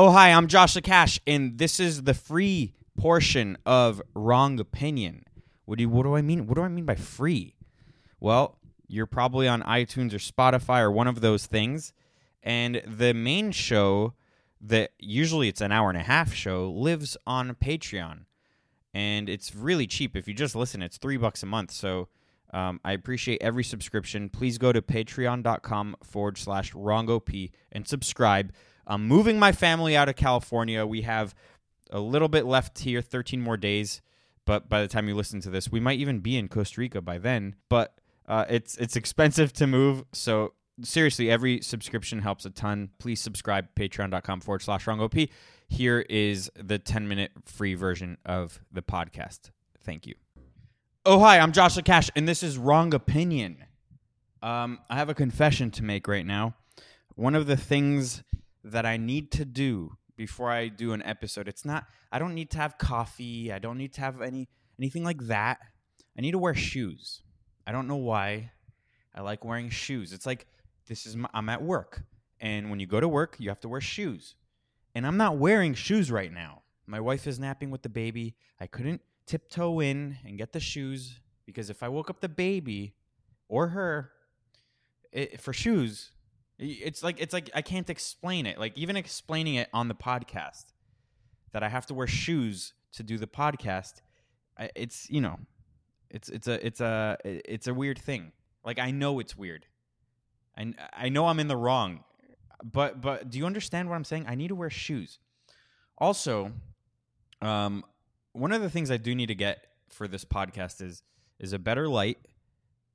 Oh, hi, I'm Joshua Cash, and this is the free portion of Wrong Opinion. What do you, what do I mean? What do I mean by free? Well, you're probably on iTunes or Spotify or one of those things, and the main show that usually it's an hour and a half show lives on Patreon, and it's really cheap if you just listen. It's three bucks a month, so um, I appreciate every subscription. Please go to patreon.com forward slash wrongop and subscribe. I'm moving my family out of California. We have a little bit left here, 13 more days. But by the time you listen to this, we might even be in Costa Rica by then. But uh, it's it's expensive to move, so seriously, every subscription helps a ton. Please subscribe, patreon.com forward slash wrong wrongop. Here is the 10 minute free version of the podcast. Thank you. Oh, hi, I'm Joshua Cash, and this is Wrong Opinion. Um, I have a confession to make right now. One of the things that I need to do before I do an episode, it's not, I don't need to have coffee. I don't need to have any anything like that. I need to wear shoes. I don't know why. I like wearing shoes. It's like this is my, I'm at work, and when you go to work, you have to wear shoes. And I'm not wearing shoes right now. My wife is napping with the baby. I couldn't tiptoe in and get the shoes because if I woke up the baby or her it, for shoes, it's like it's like I can't explain it. Like even explaining it on the podcast that I have to wear shoes to do the podcast, it's you know, it's it's a it's a it's a weird thing. Like I know it's weird. And I know I'm in the wrong. But but do you understand what I'm saying? I need to wear shoes. Also, um one of the things I do need to get for this podcast is is a better light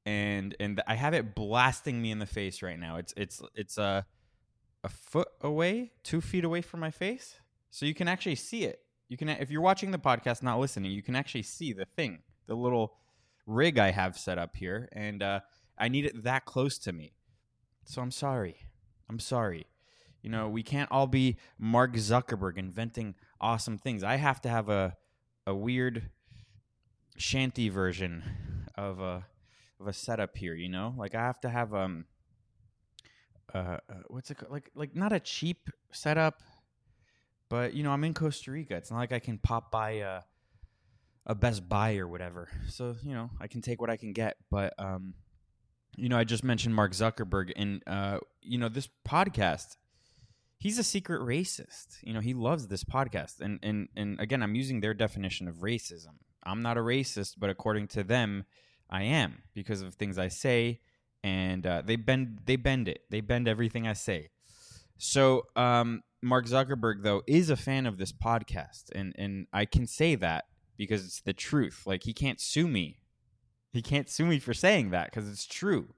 and and I have it blasting me in the face right now. It's it's it's a a foot away, two feet away from my face, so you can actually see it. You can if you're watching the podcast, not listening, you can actually see the thing, the little rig I have set up here, and uh, I need it that close to me. So I'm sorry. I'm sorry. You know, we can't all be Mark Zuckerberg inventing awesome things. I have to have a a weird shanty version of a of a setup here, you know? Like I have to have um uh, uh what's it called? like like not a cheap setup, but you know, I'm in Costa Rica. It's not like I can pop by a a Best Buy or whatever. So, you know, I can take what I can get, but um you know, I just mentioned Mark Zuckerberg and uh you know, this podcast he's a secret racist. You know, he loves this podcast. And and and again, I'm using their definition of racism. I'm not a racist, but according to them, I am because of things I say, and uh, they bend they bend it. They bend everything I say. So um, Mark Zuckerberg though is a fan of this podcast, and and I can say that because it's the truth. Like he can't sue me. He can't sue me for saying that because it's true.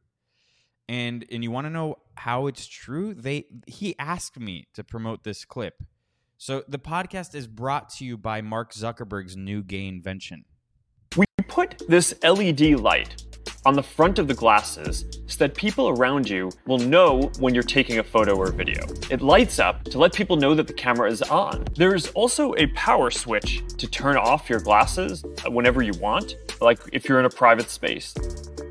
And and you want to know how it's true? They he asked me to promote this clip. So the podcast is brought to you by Mark Zuckerberg's new gay invention put this LED light on the front of the glasses so that people around you will know when you're taking a photo or video. It lights up to let people know that the camera is on. There's also a power switch to turn off your glasses whenever you want, like if you're in a private space.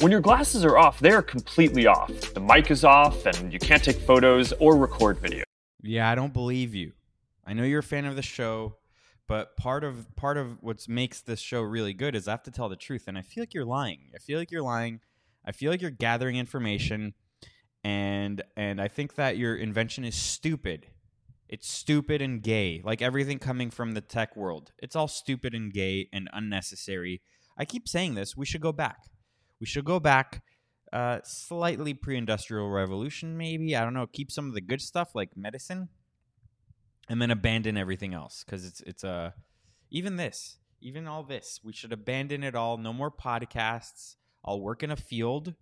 When your glasses are off, they are completely off. The mic is off and you can't take photos or record video. Yeah, I don't believe you. I know you're a fan of the show. But part of part of what makes this show really good is I have to tell the truth, and I feel like you're lying. I feel like you're lying. I feel like you're gathering information, and and I think that your invention is stupid. It's stupid and gay, like everything coming from the tech world. It's all stupid and gay and unnecessary. I keep saying this. We should go back. We should go back. Uh, slightly pre-industrial revolution, maybe. I don't know. Keep some of the good stuff like medicine and then abandon everything else because it's it's a uh, even this even all this we should abandon it all. No more podcasts. I'll work in a field.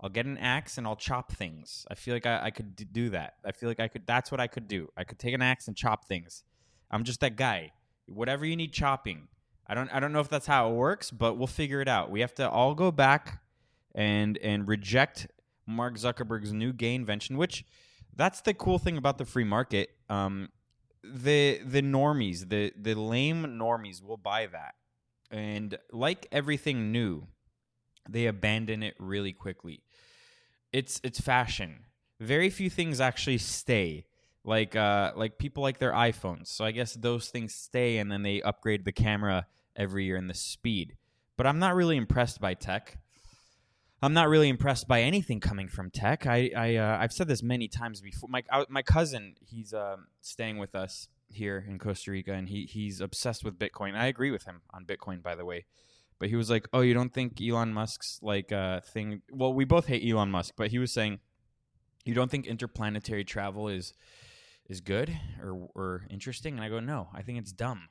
I'll get an axe and i'll chop things. I feel like i, I could do that. I feel like i could that's what i could do. I could take an axe and chop things. I'm just that guy. Whatever you need chopping. I don't i don't know if that's how it works but we'll figure it out. We have to all go back and and reject mark zuckerberg's new gay invention which that's the cool thing about the free market. Um, the the normies, the the lame normies will buy that. And like everything new, they abandon it really quickly. It's it's fashion. Very few things actually stay. like uh like people like their iPhones. So I guess those things stay and then they upgrade the camera every year and the speed. But I'm not really impressed by tech. I'm not really impressed by anything coming from tech. I, I uh, I've said this many times before. My I, my cousin, he's um, staying with us here in Costa Rica, and he he's obsessed with Bitcoin. I agree with him on Bitcoin, by the way. But he was like, "Oh, you don't think Elon Musk's like uh, thing?" Well, we both hate Elon Musk, but he was saying, "You don't think interplanetary travel is is good or or interesting?" And I go, "No, I think it's dumb.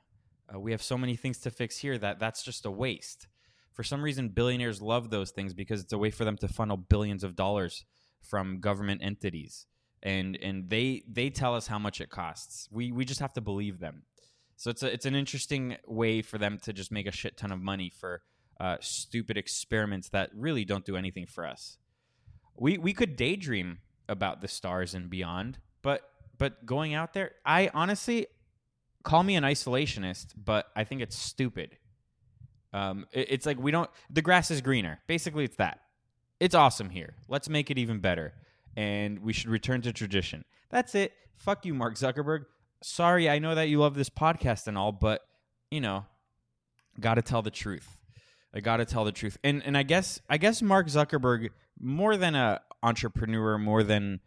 Uh, we have so many things to fix here that that's just a waste." For some reason, billionaires love those things because it's a way for them to funnel billions of dollars from government entities, and and they they tell us how much it costs. We we just have to believe them. So it's a, it's an interesting way for them to just make a shit ton of money for uh, stupid experiments that really don't do anything for us. We we could daydream about the stars and beyond, but but going out there, I honestly call me an isolationist, but I think it's stupid. Um, it, it's like we don't. The grass is greener. Basically, it's that. It's awesome here. Let's make it even better, and we should return to tradition. That's it. Fuck you, Mark Zuckerberg. Sorry, I know that you love this podcast and all, but you know, got to tell the truth. I got to tell the truth. And and I guess I guess Mark Zuckerberg more than a entrepreneur, more than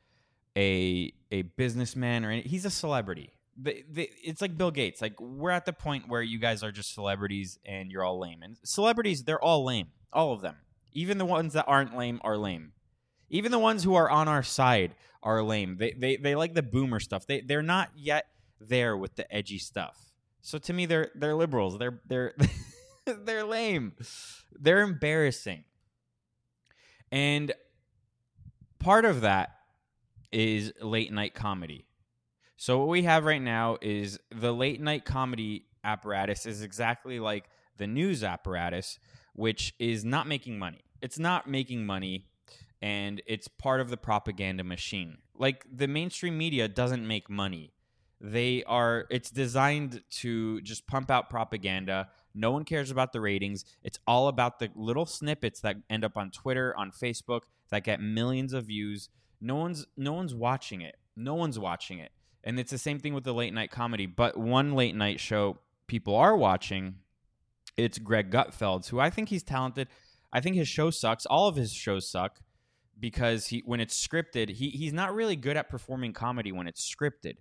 a a businessman or any, he's a celebrity they, they, it's like Bill Gates. Like we're at the point where you guys are just celebrities and you're all lame. And celebrities, they're all lame, all of them. Even the ones that aren't lame are lame. Even the ones who are on our side are lame. They they, they like the boomer stuff. They they're not yet there with the edgy stuff. So to me, they're they're liberals. They're they're they're lame. They're embarrassing. And part of that is late night comedy so what we have right now is the late night comedy apparatus is exactly like the news apparatus, which is not making money. It's not making money and it's part of the propaganda machine. Like the mainstream media doesn't make money. They are it's designed to just pump out propaganda. No one cares about the ratings. It's all about the little snippets that end up on Twitter, on Facebook that get millions of views. No one's no one's watching it. No one's watching it. And it's the same thing with the late night comedy. But one late night show people are watching, it's Greg Gutfeld's, who I think he's talented. I think his show sucks. All of his shows suck because he when it's scripted, he he's not really good at performing comedy when it's scripted.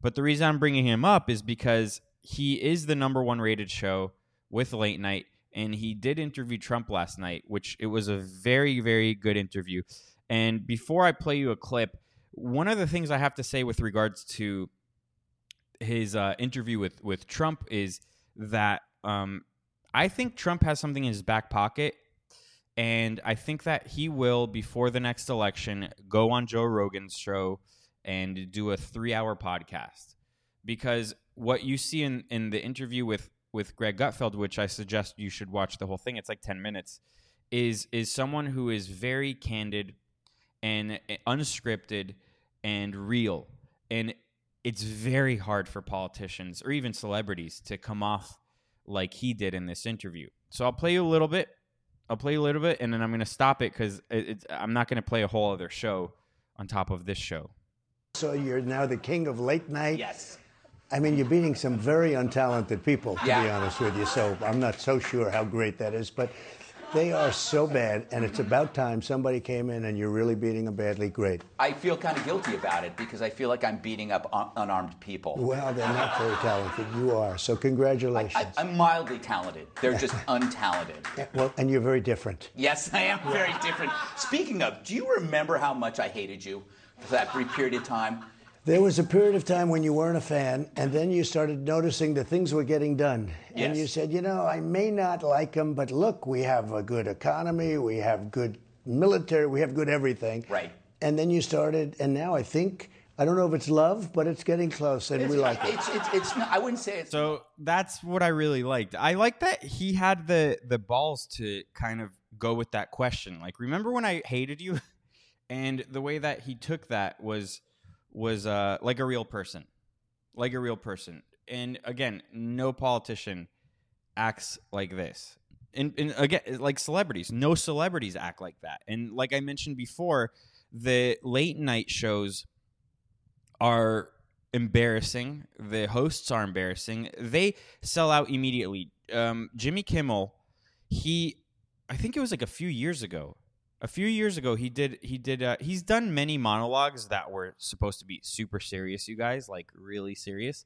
But the reason I'm bringing him up is because he is the number one rated show with late night, and he did interview Trump last night, which it was a very very good interview. And before I play you a clip, one of the things I have to say with regards to his uh, interview with with Trump is that um, I think Trump has something in his back pocket, and I think that he will before the next election go on Joe Rogan's show and do a three hour podcast because what you see in in the interview with with Greg Gutfeld, which I suggest you should watch the whole thing. It's like ten minutes. Is is someone who is very candid and eh, unscripted and real. And it's very hard for politicians or even celebrities to come off like he did in this interview. So I'll play you a little bit. I'll play you a little bit, and then I'm going to stop it because I'm not going to play a whole other show on top of this show. So you're now the king of late night. Yes. I mean, you're beating some very untalented people, to Yeah. be honest with you. So I'm not so sure how great that is, but they are so bad, and it's about time somebody came in and you're really beating them badly. Great. I feel kind of guilty about it because I feel like I'm beating up un- unarmed people. Well, they're not very talented. You are. So congratulations. I, I'm mildly talented. They're just untalented. well, and you're very different. Yes, I am very different. Speaking of, do you remember how much I hated you for that brief period of time? There was a period of time when you weren't a fan, and then you started noticing that things were getting done. And you said, you know, I may not like them, but look, we have a good economy, we have good military, we have good everything. Right. And then you started, and now I think, I don't know if it's love, but it's getting close, and we like it. It's, it's, it's not, I wouldn't say it's. So that's what I really liked. I like that he had the the balls to kind of go with that question. Like, remember when I hated you? And the way that he took that was was uh, like a real person, like a real person. And again, no politician acts like this. And, and again, like celebrities, no celebrities act like that. And like I mentioned before, the late night shows are embarrassing. The hosts are embarrassing. They sell out immediately. Um, Jimmy Kimmel, he, I think it was like a few years ago. A few years ago, he did. He did. Uh, he's done many monologues that were supposed to be super serious. You guys, like really serious.